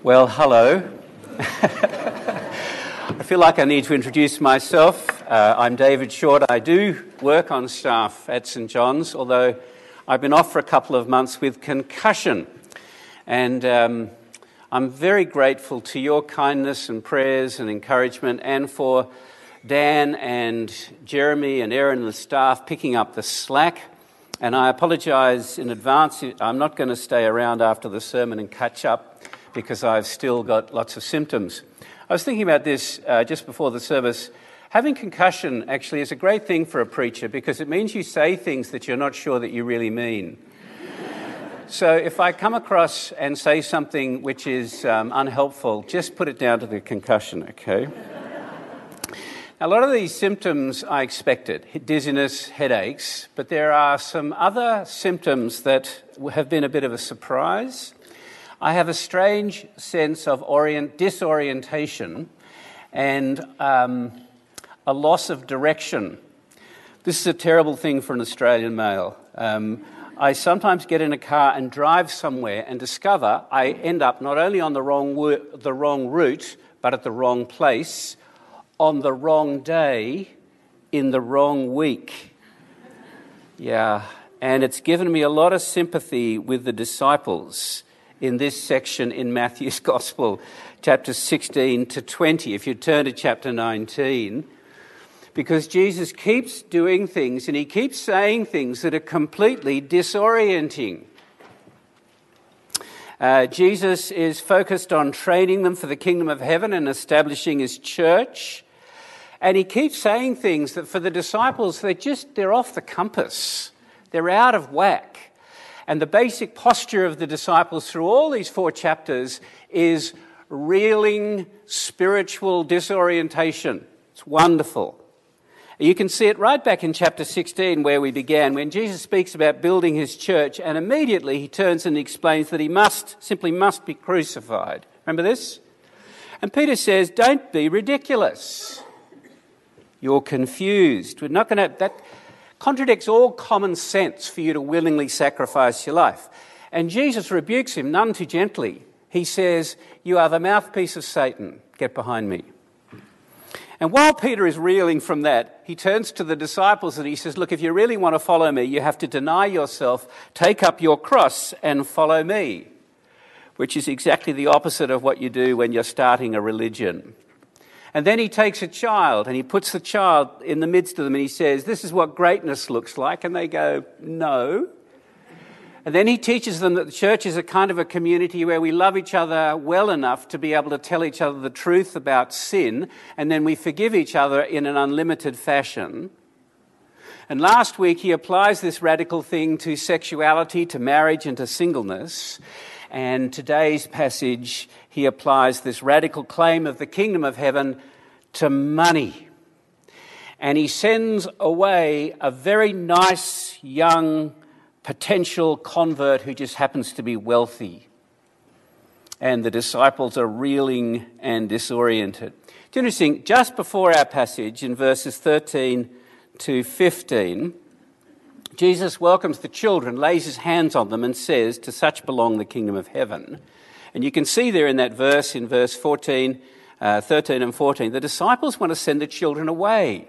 Well, hello. I feel like I need to introduce myself. Uh, I'm David Short. I do work on staff at St John's, although I've been off for a couple of months with concussion. And um, I'm very grateful to your kindness and prayers and encouragement, and for Dan and Jeremy and Aaron and the staff picking up the slack. And I apologise in advance. I'm not going to stay around after the sermon and catch up because I've still got lots of symptoms. I was thinking about this uh, just before the service. Having concussion actually is a great thing for a preacher because it means you say things that you're not sure that you really mean. so if I come across and say something which is um, unhelpful, just put it down to the concussion, okay? A lot of these symptoms I expected dizziness, headaches, but there are some other symptoms that have been a bit of a surprise. I have a strange sense of orient, disorientation and um, a loss of direction. This is a terrible thing for an Australian male. Um, I sometimes get in a car and drive somewhere and discover I end up not only on the wrong, wo- the wrong route, but at the wrong place, on the wrong day, in the wrong week. Yeah, and it's given me a lot of sympathy with the disciples in this section in Matthew's Gospel, chapter 16 to 20. If you turn to chapter 19, because Jesus keeps doing things and he keeps saying things that are completely disorienting. Uh, Jesus is focused on training them for the kingdom of heaven and establishing his church. And he keeps saying things that for the disciples, they're just, they're off the compass. They're out of whack. And the basic posture of the disciples through all these four chapters is reeling spiritual disorientation. It's wonderful. You can see it right back in chapter 16 where we began, when Jesus speaks about building his church, and immediately he turns and explains that he must, simply must be crucified. Remember this? And Peter says, Don't be ridiculous. You're confused. We're not going to, that, contradicts all common sense for you to willingly sacrifice your life. And Jesus rebukes him none too gently. He says, You are the mouthpiece of Satan. Get behind me. And while Peter is reeling from that, he turns to the disciples and he says, Look, if you really want to follow me, you have to deny yourself, take up your cross, and follow me. Which is exactly the opposite of what you do when you're starting a religion. And then he takes a child and he puts the child in the midst of them and he says, This is what greatness looks like. And they go, No. And then he teaches them that the church is a kind of a community where we love each other well enough to be able to tell each other the truth about sin, and then we forgive each other in an unlimited fashion. And last week he applies this radical thing to sexuality, to marriage, and to singleness. And today's passage, he applies this radical claim of the kingdom of heaven to money. And he sends away a very nice young potential convert who just happens to be wealthy. And the disciples are reeling and disoriented. It's interesting, just before our passage in verses 13 to 15, Jesus welcomes the children, lays his hands on them, and says, To such belong the kingdom of heaven. And you can see there in that verse, in verse 14, uh, 13 and 14, the disciples want to send the children away.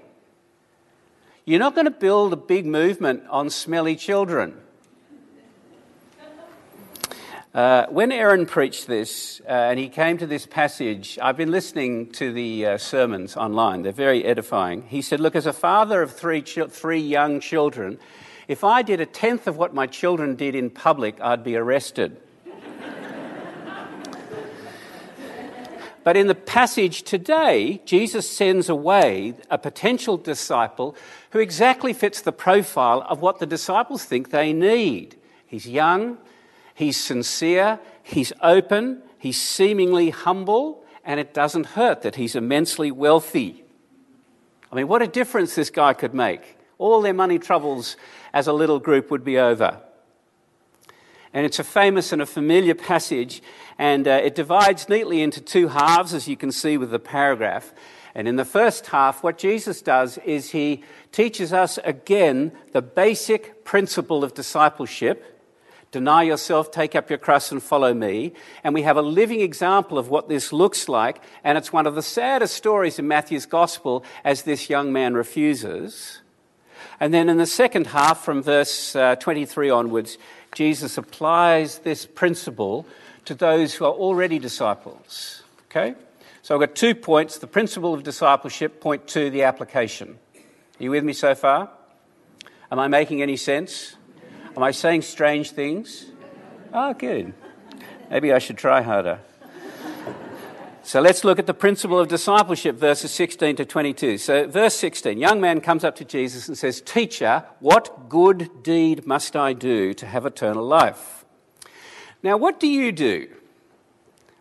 You're not going to build a big movement on smelly children. Uh, when Aaron preached this uh, and he came to this passage, I've been listening to the uh, sermons online. They're very edifying. He said, Look, as a father of three, three young children, if I did a tenth of what my children did in public, I'd be arrested. but in the passage today, Jesus sends away a potential disciple who exactly fits the profile of what the disciples think they need. He's young, he's sincere, he's open, he's seemingly humble, and it doesn't hurt that he's immensely wealthy. I mean, what a difference this guy could make. All their money troubles as a little group would be over. And it's a famous and a familiar passage, and uh, it divides neatly into two halves, as you can see with the paragraph. And in the first half, what Jesus does is he teaches us again the basic principle of discipleship Deny yourself, take up your cross, and follow me. And we have a living example of what this looks like. And it's one of the saddest stories in Matthew's gospel as this young man refuses. And then in the second half, from verse uh, 23 onwards, Jesus applies this principle to those who are already disciples. Okay? So I've got two points the principle of discipleship, point two, the application. Are you with me so far? Am I making any sense? Am I saying strange things? Oh, good. Maybe I should try harder. So let's look at the principle of discipleship, verses 16 to 22. So, verse 16 young man comes up to Jesus and says, Teacher, what good deed must I do to have eternal life? Now, what do you do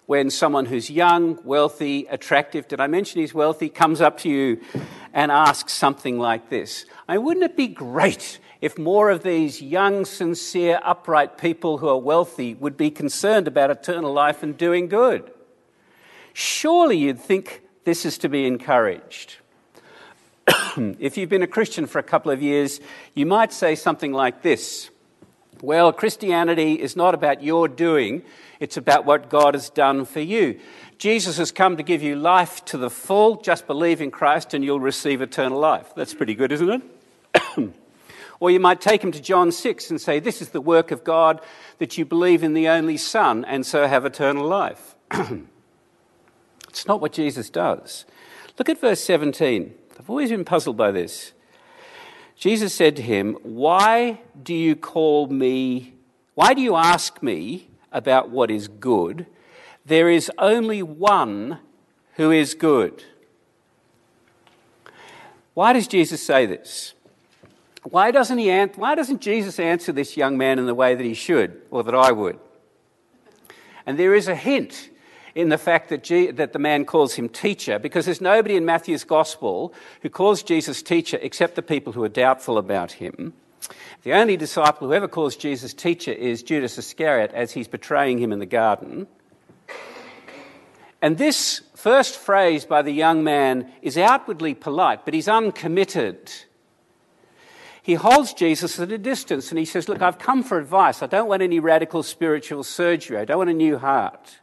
when someone who's young, wealthy, attractive, did I mention he's wealthy, comes up to you and asks something like this? I mean, wouldn't it be great if more of these young, sincere, upright people who are wealthy would be concerned about eternal life and doing good? Surely you'd think this is to be encouraged. if you've been a Christian for a couple of years, you might say something like this Well, Christianity is not about your doing, it's about what God has done for you. Jesus has come to give you life to the full. Just believe in Christ and you'll receive eternal life. That's pretty good, isn't it? or you might take him to John 6 and say, This is the work of God that you believe in the only Son and so have eternal life. it's not what Jesus does. Look at verse 17. I've always been puzzled by this. Jesus said to him, Why do you call me, why do you ask me about what is good. There is only one who is good. Why does Jesus say this? Why doesn't, he why doesn't Jesus answer this young man in the way that he should, or that I would? And there is a hint in the fact that, that the man calls him teacher, because there's nobody in Matthew's gospel who calls Jesus teacher except the people who are doubtful about him. The only disciple who ever calls Jesus teacher is Judas Iscariot as he's betraying him in the garden. And this first phrase by the young man is outwardly polite, but he's uncommitted. He holds Jesus at a distance and he says, Look, I've come for advice. I don't want any radical spiritual surgery. I don't want a new heart.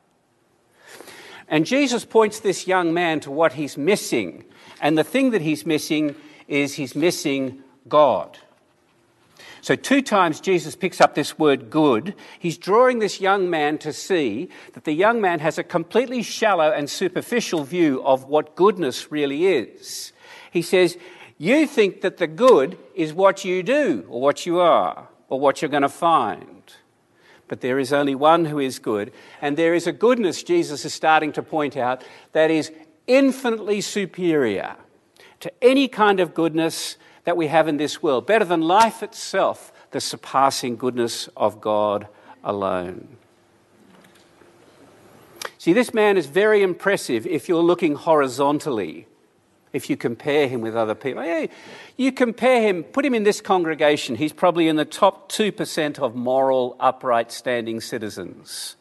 And Jesus points this young man to what he's missing. And the thing that he's missing is he's missing God. So, two times Jesus picks up this word good. He's drawing this young man to see that the young man has a completely shallow and superficial view of what goodness really is. He says, You think that the good is what you do, or what you are, or what you're going to find. But there is only one who is good, and there is a goodness, Jesus is starting to point out, that is infinitely superior to any kind of goodness that we have in this world, better than life itself, the surpassing goodness of God alone. See, this man is very impressive if you're looking horizontally, if you compare him with other people. Hey, you compare him, put him in this congregation, he's probably in the top 2% of moral, upright, standing citizens.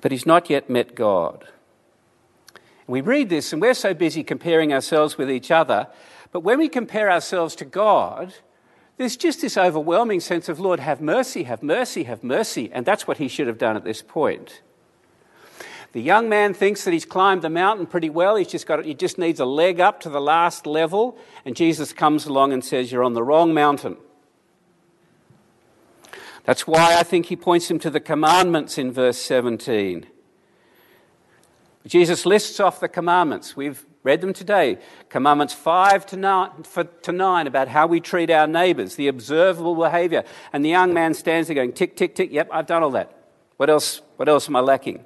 But he's not yet met God. We read this and we're so busy comparing ourselves with each other but when we compare ourselves to God, there's just this overwhelming sense of, Lord, have mercy, have mercy, have mercy. And that's what he should have done at this point. The young man thinks that he's climbed the mountain pretty well. He's just got, he just needs a leg up to the last level. And Jesus comes along and says, You're on the wrong mountain. That's why I think he points him to the commandments in verse 17. Jesus lists off the commandments. We've read them today. Commandments 5 to 9, to 9 about how we treat our neighbours, the observable behaviour. And the young man stands there going, tick, tick, tick, yep, I've done all that. What else, what else am I lacking?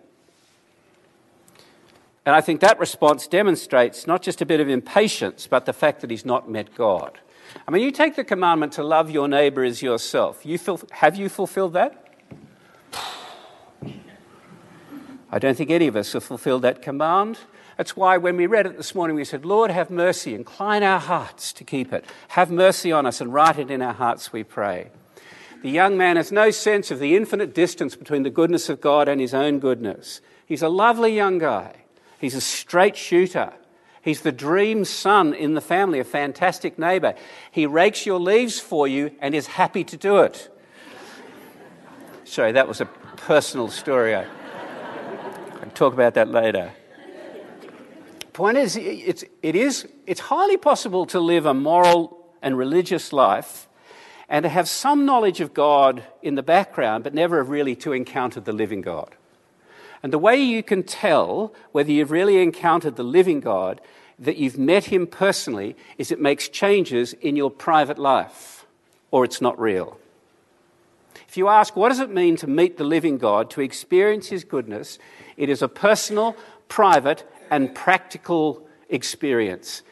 And I think that response demonstrates not just a bit of impatience, but the fact that he's not met God. I mean, you take the commandment to love your neighbour as yourself. You feel, have you fulfilled that? I don't think any of us have fulfilled that command. That's why when we read it this morning, we said, Lord, have mercy, incline our hearts to keep it. Have mercy on us and write it in our hearts, we pray. The young man has no sense of the infinite distance between the goodness of God and his own goodness. He's a lovely young guy. He's a straight shooter. He's the dream son in the family, a fantastic neighbor. He rakes your leaves for you and is happy to do it. Sorry, that was a personal story. I'll talk about that later. Point is, it's, it is, it's highly possible to live a moral and religious life and to have some knowledge of God in the background, but never really to encounter the living God. And the way you can tell whether you've really encountered the living God, that you've met him personally, is it makes changes in your private life, or it's not real. If you ask, what does it mean to meet the living God, to experience his goodness, it is a personal, private, and practical experience.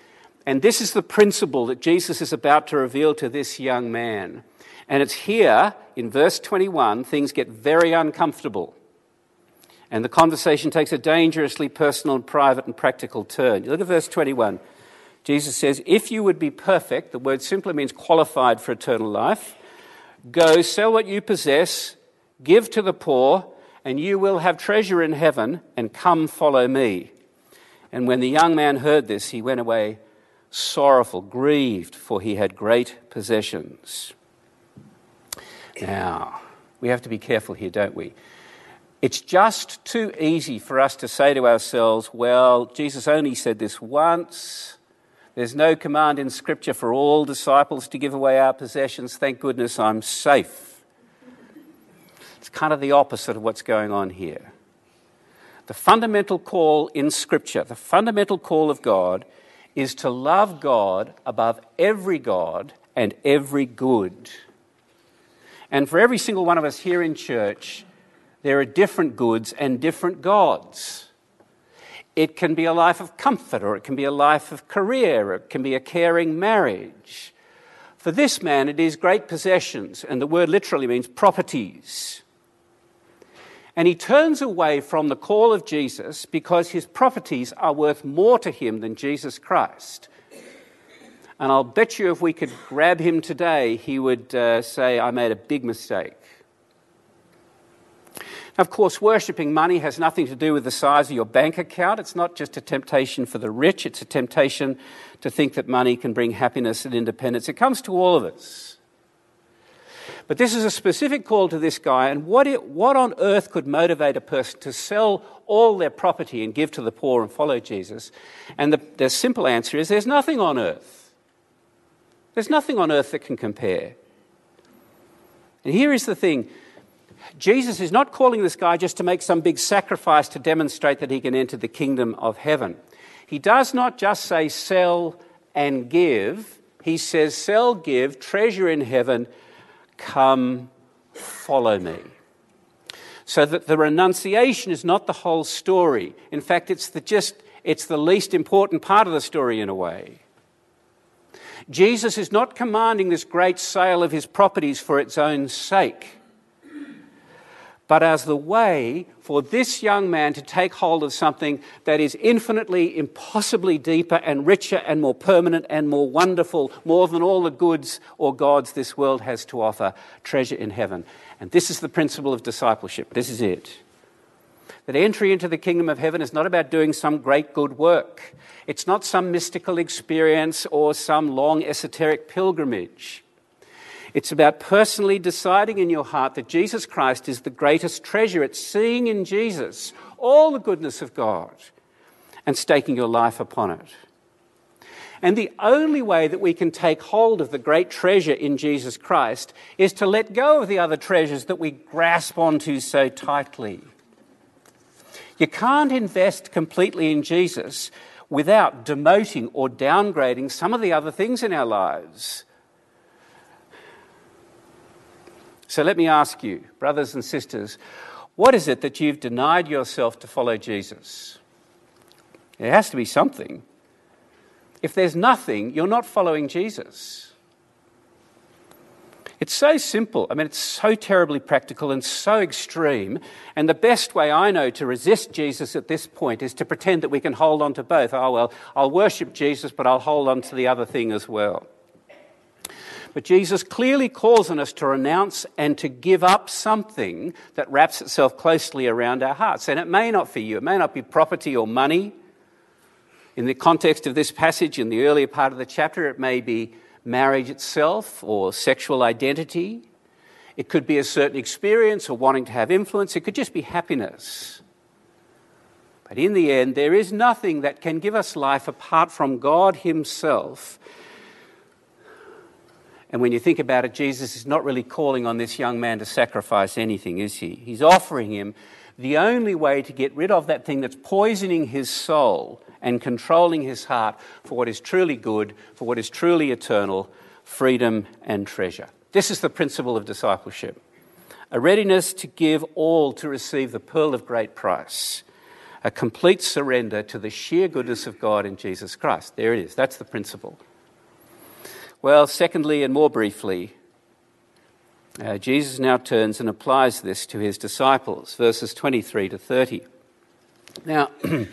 And this is the principle that Jesus is about to reveal to this young man. And it's here in verse 21, things get very uncomfortable. And the conversation takes a dangerously personal, and private, and practical turn. Look at verse 21. Jesus says, If you would be perfect, the word simply means qualified for eternal life, go sell what you possess, give to the poor, and you will have treasure in heaven, and come follow me. And when the young man heard this, he went away sorrowful, grieved, for he had great possessions. Now, we have to be careful here, don't we? It's just too easy for us to say to ourselves, well, Jesus only said this once. There's no command in Scripture for all disciples to give away our possessions. Thank goodness I'm safe. It's kind of the opposite of what's going on here. The fundamental call in Scripture, the fundamental call of God, is to love God above every God and every good. And for every single one of us here in church, there are different goods and different gods. It can be a life of comfort, or it can be a life of career, or it can be a caring marriage. For this man, it is great possessions, and the word literally means properties. And he turns away from the call of Jesus because his properties are worth more to him than Jesus Christ. And I'll bet you if we could grab him today, he would uh, say, I made a big mistake. Of course, worshipping money has nothing to do with the size of your bank account. It's not just a temptation for the rich, it's a temptation to think that money can bring happiness and independence. It comes to all of us. But this is a specific call to this guy, and what, it, what on earth could motivate a person to sell all their property and give to the poor and follow Jesus? And the, the simple answer is there's nothing on earth. There's nothing on earth that can compare. And here is the thing Jesus is not calling this guy just to make some big sacrifice to demonstrate that he can enter the kingdom of heaven. He does not just say sell and give, he says sell, give, treasure in heaven, come, follow me. So that the renunciation is not the whole story. In fact, it's the just it's the least important part of the story in a way. Jesus is not commanding this great sale of his properties for its own sake but as the way for this young man to take hold of something that is infinitely, impossibly deeper and richer and more permanent and more wonderful, more than all the goods or gods this world has to offer, treasure in heaven. And this is the principle of discipleship. This is it. That entry into the kingdom of heaven is not about doing some great good work. It's not some mystical experience or some long esoteric pilgrimage. It's about personally deciding in your heart that Jesus Christ is the greatest treasure. It's seeing in Jesus all the goodness of God and staking your life upon it. And the only way that we can take hold of the great treasure in Jesus Christ is to let go of the other treasures that we grasp onto so tightly. You can't invest completely in Jesus without demoting or downgrading some of the other things in our lives. So let me ask you, brothers and sisters, what is it that you've denied yourself to follow Jesus? There has to be something. If there's nothing, you're not following Jesus. It's so simple. I mean, it's so terribly practical and so extreme. And the best way I know to resist Jesus at this point is to pretend that we can hold on to both. Oh, well, I'll worship Jesus, but I'll hold on to the other thing as well. But Jesus clearly calls on us to renounce and to give up something that wraps itself closely around our hearts. And it may not for you, it may not be property or money. In the context of this passage, in the earlier part of the chapter, it may be marriage itself or sexual identity. It could be a certain experience or wanting to have influence. It could just be happiness. But in the end, there is nothing that can give us life apart from God Himself. And when you think about it, Jesus is not really calling on this young man to sacrifice anything, is he? He's offering him the only way to get rid of that thing that's poisoning his soul and controlling his heart for what is truly good, for what is truly eternal freedom and treasure. This is the principle of discipleship a readiness to give all to receive the pearl of great price, a complete surrender to the sheer goodness of God in Jesus Christ. There it is. That's the principle. Well, secondly, and more briefly, uh, Jesus now turns and applies this to his disciples, verses 23 to 30. Now, it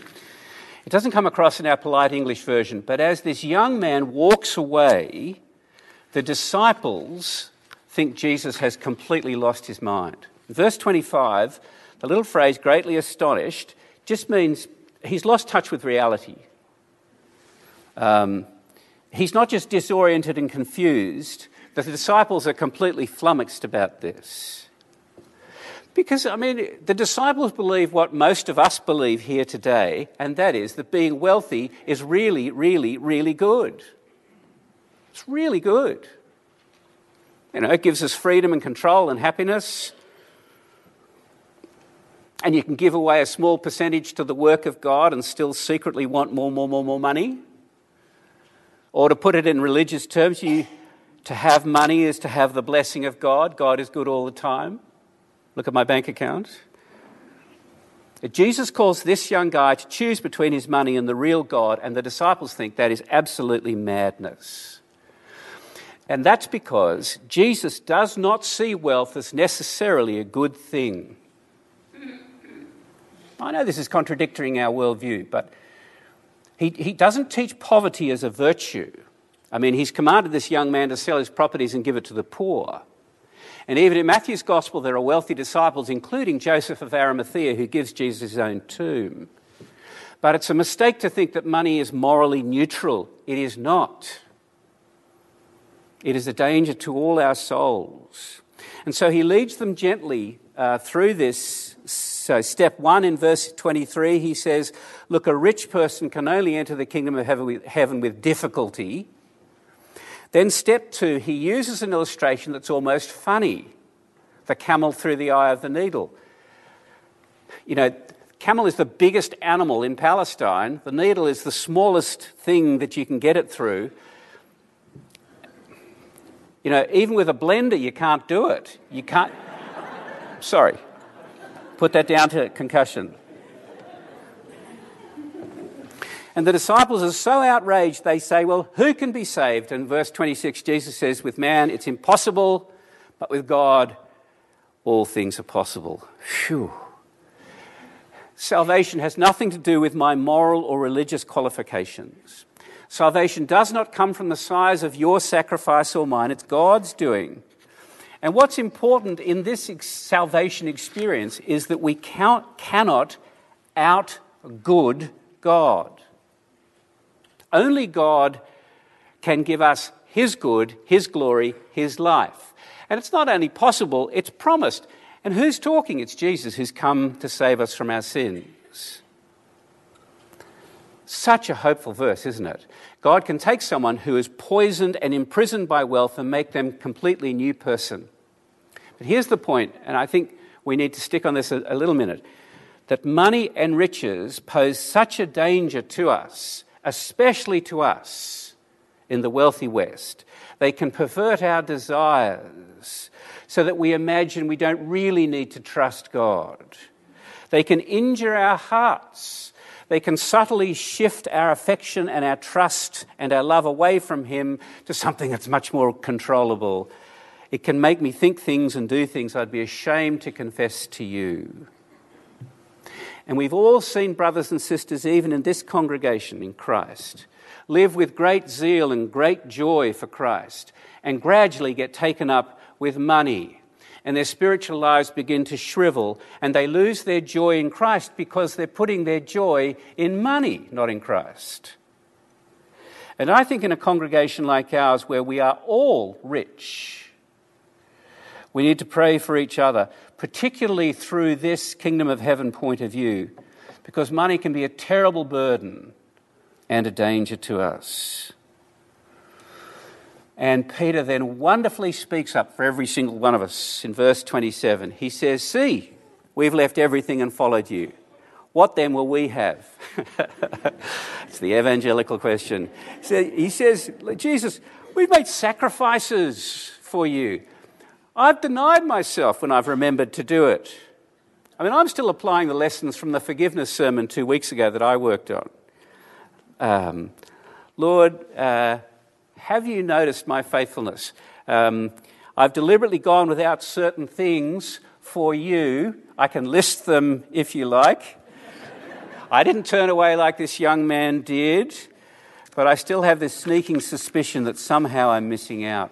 doesn't come across in our polite English version, but as this young man walks away, the disciples think Jesus has completely lost his mind. verse 25, the little phrase, greatly astonished, just means he's lost touch with reality. Um, he's not just disoriented and confused, the disciples are completely flummoxed about this. Because, I mean, the disciples believe what most of us believe here today, and that is that being wealthy is really, really, really good. It's really good. You know, it gives us freedom and control and happiness. And you can give away a small percentage to the work of God and still secretly want more, more, more, more money. Or to put it in religious terms, you, to have money is to have the blessing of God. God is good all the time. Look at my bank account. Jesus calls this young guy to choose between his money and the real God, and the disciples think that is absolutely madness. And that's because Jesus does not see wealth as necessarily a good thing. I know this is contradicting our worldview, but he, he doesn't teach poverty as a virtue. I mean, he's commanded this young man to sell his properties and give it to the poor. And even in Matthew's gospel, there are wealthy disciples, including Joseph of Arimathea, who gives Jesus his own tomb. But it's a mistake to think that money is morally neutral. It is not. It is a danger to all our souls. And so he leads them gently uh, through this. So, step one in verse 23, he says, Look, a rich person can only enter the kingdom of heaven with, difficulty. Then, step two, he uses an illustration that's almost funny the camel through the eye of the needle. You know, camel is the biggest animal in Palestine, the needle is the smallest thing that you can get it through. You know, even with a blender, you can't do it. You can't. Sorry. Put that down to concussion. And the disciples are so outraged, they say, Well, who can be saved? And verse 26, Jesus says, With man, it's impossible, but with God, all things are possible. Phew. Salvation has nothing to do with my moral or religious qualifications. Salvation does not come from the size of your sacrifice or mine, it's God's doing. And what's important in this ex- salvation experience is that we count, cannot out good God. Only God can give us His good, His glory, His life. And it's not only possible, it's promised. And who's talking? It's Jesus who's come to save us from our sins. Such a hopeful verse, isn't it? God can take someone who is poisoned and imprisoned by wealth and make them completely new person. But here's the point, and I think we need to stick on this a, a little minute that money and riches pose such a danger to us, especially to us in the wealthy West. They can pervert our desires so that we imagine we don't really need to trust God. They can injure our hearts they can subtly shift our affection and our trust and our love away from Him to something that's much more controllable. It can make me think things and do things I'd be ashamed to confess to you. And we've all seen brothers and sisters, even in this congregation in Christ, live with great zeal and great joy for Christ and gradually get taken up with money and their spiritual lives begin to shrivel and they lose their joy in Christ because they're putting their joy in money, not in Christ. And I think in a congregation like ours where we are all rich, We need to pray for each other, particularly through this kingdom of heaven point of view, because money can be a terrible burden and a danger to us. And Peter then wonderfully speaks up for every single one of us in verse 27. He says, See, we've left everything and followed you. What then will we have? it's the evangelical question. So he says, Jesus, we've made sacrifices for you. I've denied myself when I've remembered to do it. I mean, I'm still applying the lessons from the forgiveness sermon two weeks ago that I worked on. Um, Lord, uh, have you noticed my faithfulness? Um, I've deliberately gone without certain things for you. I can list them if you like. I didn't turn away like this young man did, but I still have this sneaking suspicion that somehow I'm missing out.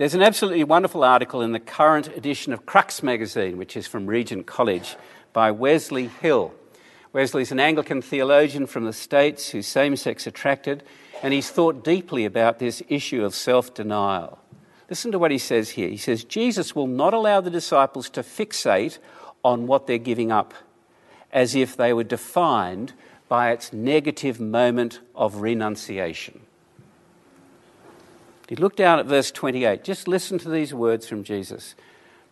There's an absolutely wonderful article in the current edition of Crux magazine, which is from Regent College, by Wesley Hill. Wesley's an Anglican theologian from the States who's same sex attracted, and he's thought deeply about this issue of self denial. Listen to what he says here. He says, Jesus will not allow the disciples to fixate on what they're giving up as if they were defined by its negative moment of renunciation. He looked down at verse 28. Just listen to these words from Jesus.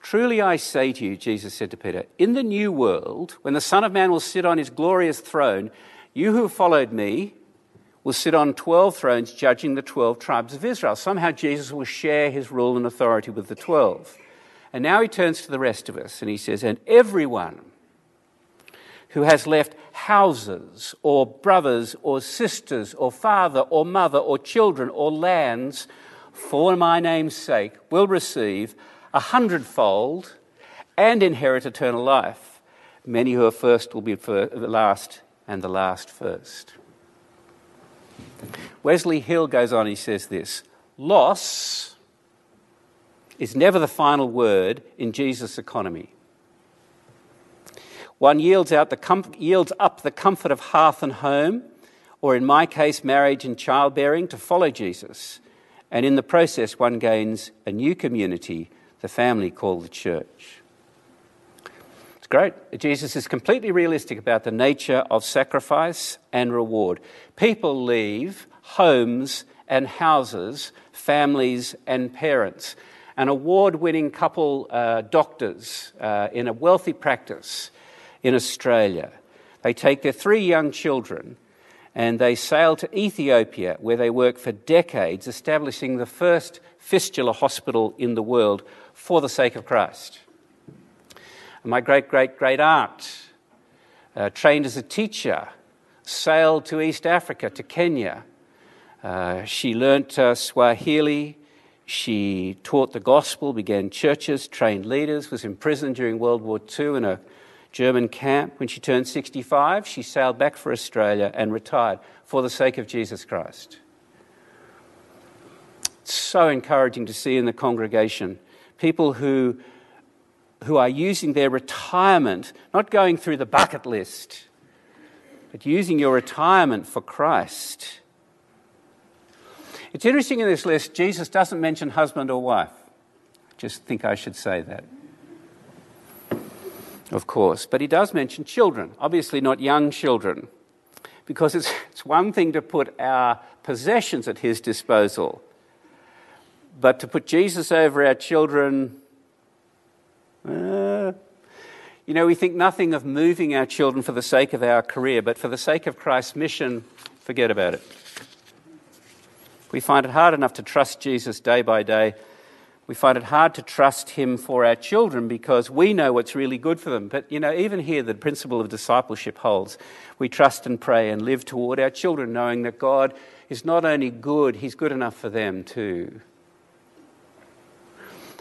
Truly I say to you, Jesus said to Peter, in the new world, when the Son of Man will sit on his glorious throne, you who followed me will sit on 12 thrones judging the 12 tribes of Israel. Somehow Jesus will share his rule and authority with the 12. And now he turns to the rest of us and he says, And everyone who has left houses or brothers or sisters or father or mother or children or lands for my name's sake, will receive a hundredfold and inherit eternal life. Many who are first will be first, last, and the last first. Wesley Hill goes on, he says this loss is never the final word in Jesus' economy. One yields, out the com- yields up the comfort of hearth and home, or in my case, marriage and childbearing, to follow Jesus. And in the process, one gains a new community, the family called the church. It's great. Jesus is completely realistic about the nature of sacrifice and reward. People leave homes and houses, families and parents. An award winning couple, uh, doctors uh, in a wealthy practice in Australia. They take their three young children and they sail to Ethiopia, where they work for decades, establishing the first fistula hospital in the world for the sake of Christ. My great great great aunt, uh, trained as a teacher, sailed to East Africa, to Kenya. Uh, she learnt uh, Swahili. She taught the gospel, began churches, trained leaders, was imprisoned during World War II in a German camp. When she turned 65, she sailed back for Australia and retired for the sake of Jesus Christ. It's so encouraging to see in the congregation people who, who are using their retirement, not going through the bucket list, but using your retirement for Christ. It's interesting in this list, Jesus doesn't mention husband or wife. Just think I should say that of course. But he does mention children, obviously not young children, because it's, it's one thing to put our possessions at his disposal, but to put Jesus over our children, uh, you know, we think nothing of moving our children for the sake of our career, but for the sake of Christ's mission, forget about it. We find it hard enough to trust Jesus day by day we find it hard to trust him for our children because we know what's really good for them. But, you know, even here, the principle of discipleship holds. We trust and pray and live toward our children, knowing that God is not only good, he's good enough for them too.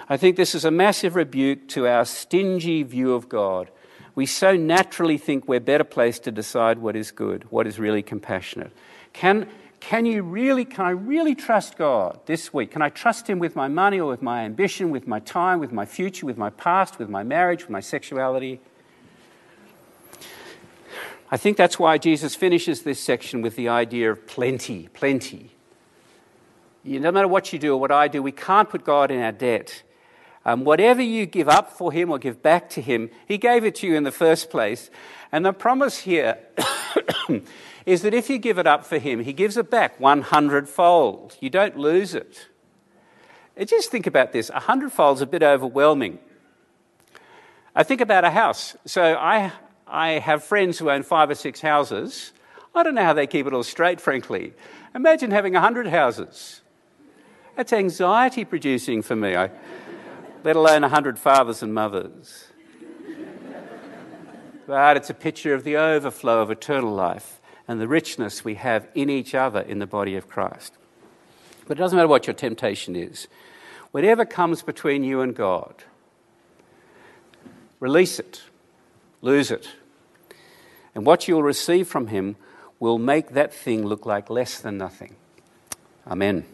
I think this is a massive rebuke to our stingy view of God. We so naturally think we're better placed to decide what is good, what is really compassionate. Can, can you really, can I really trust God this week? Can I trust Him with my money or with my ambition, with my time, with my future, with my past, with my marriage, with my sexuality? I think that's why Jesus finishes this section with the idea of plenty, plenty. no matter what you do or what I do, we can't put God in our debt. Um, whatever you give up for Him or give back to Him, He gave it to you in the first place. And the promise here is that if you give it up for Him, He gives it back 100 fold. You don't lose it. Uh, just think about this. 100 fold is a bit overwhelming. I think about a house. So I, I have friends who own five or six houses. I don't know how they keep it all straight, frankly. Imagine having hundred houses. That's anxiety producing for me, I, let alone hundred fathers and mothers. But it's a picture of the overflow of eternal life and the richness we have in each other in the body of Christ. But it doesn't matter what your temptation is. Whatever comes between you and God, release it, lose it. And what you'll receive from Him will make that thing look like less than nothing. Amen.